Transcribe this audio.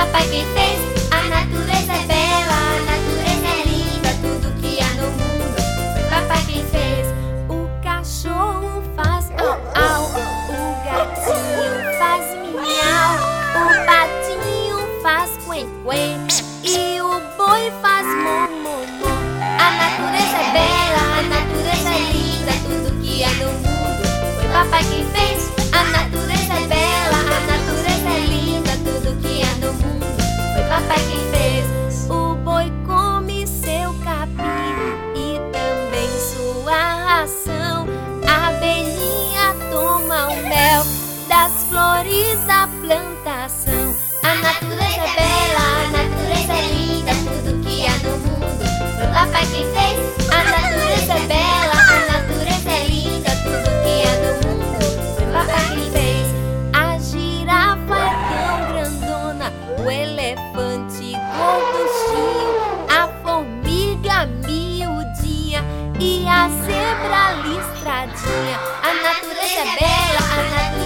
papai quem fez. A natureza é bela, a natureza é linda, tudo que há no mundo foi papai quem fez. O cachorro faz au au, o gatinho faz miau, o patinho faz quen quen e o boi faz mo mo mo. A natureza é bela, a natureza é linda, tudo que há no mundo foi papai quem fez. Flores da plantação. A natureza é bela, a natureza é linda, tudo que há no mundo foi papai quem fez. A natureza é bela, a natureza é linda, tudo que há no mundo foi papai quem fez. A girafa é tão grandona, o elefante gorduchinho, a formiga miudinha e a zebra listradinha. A natureza é bela.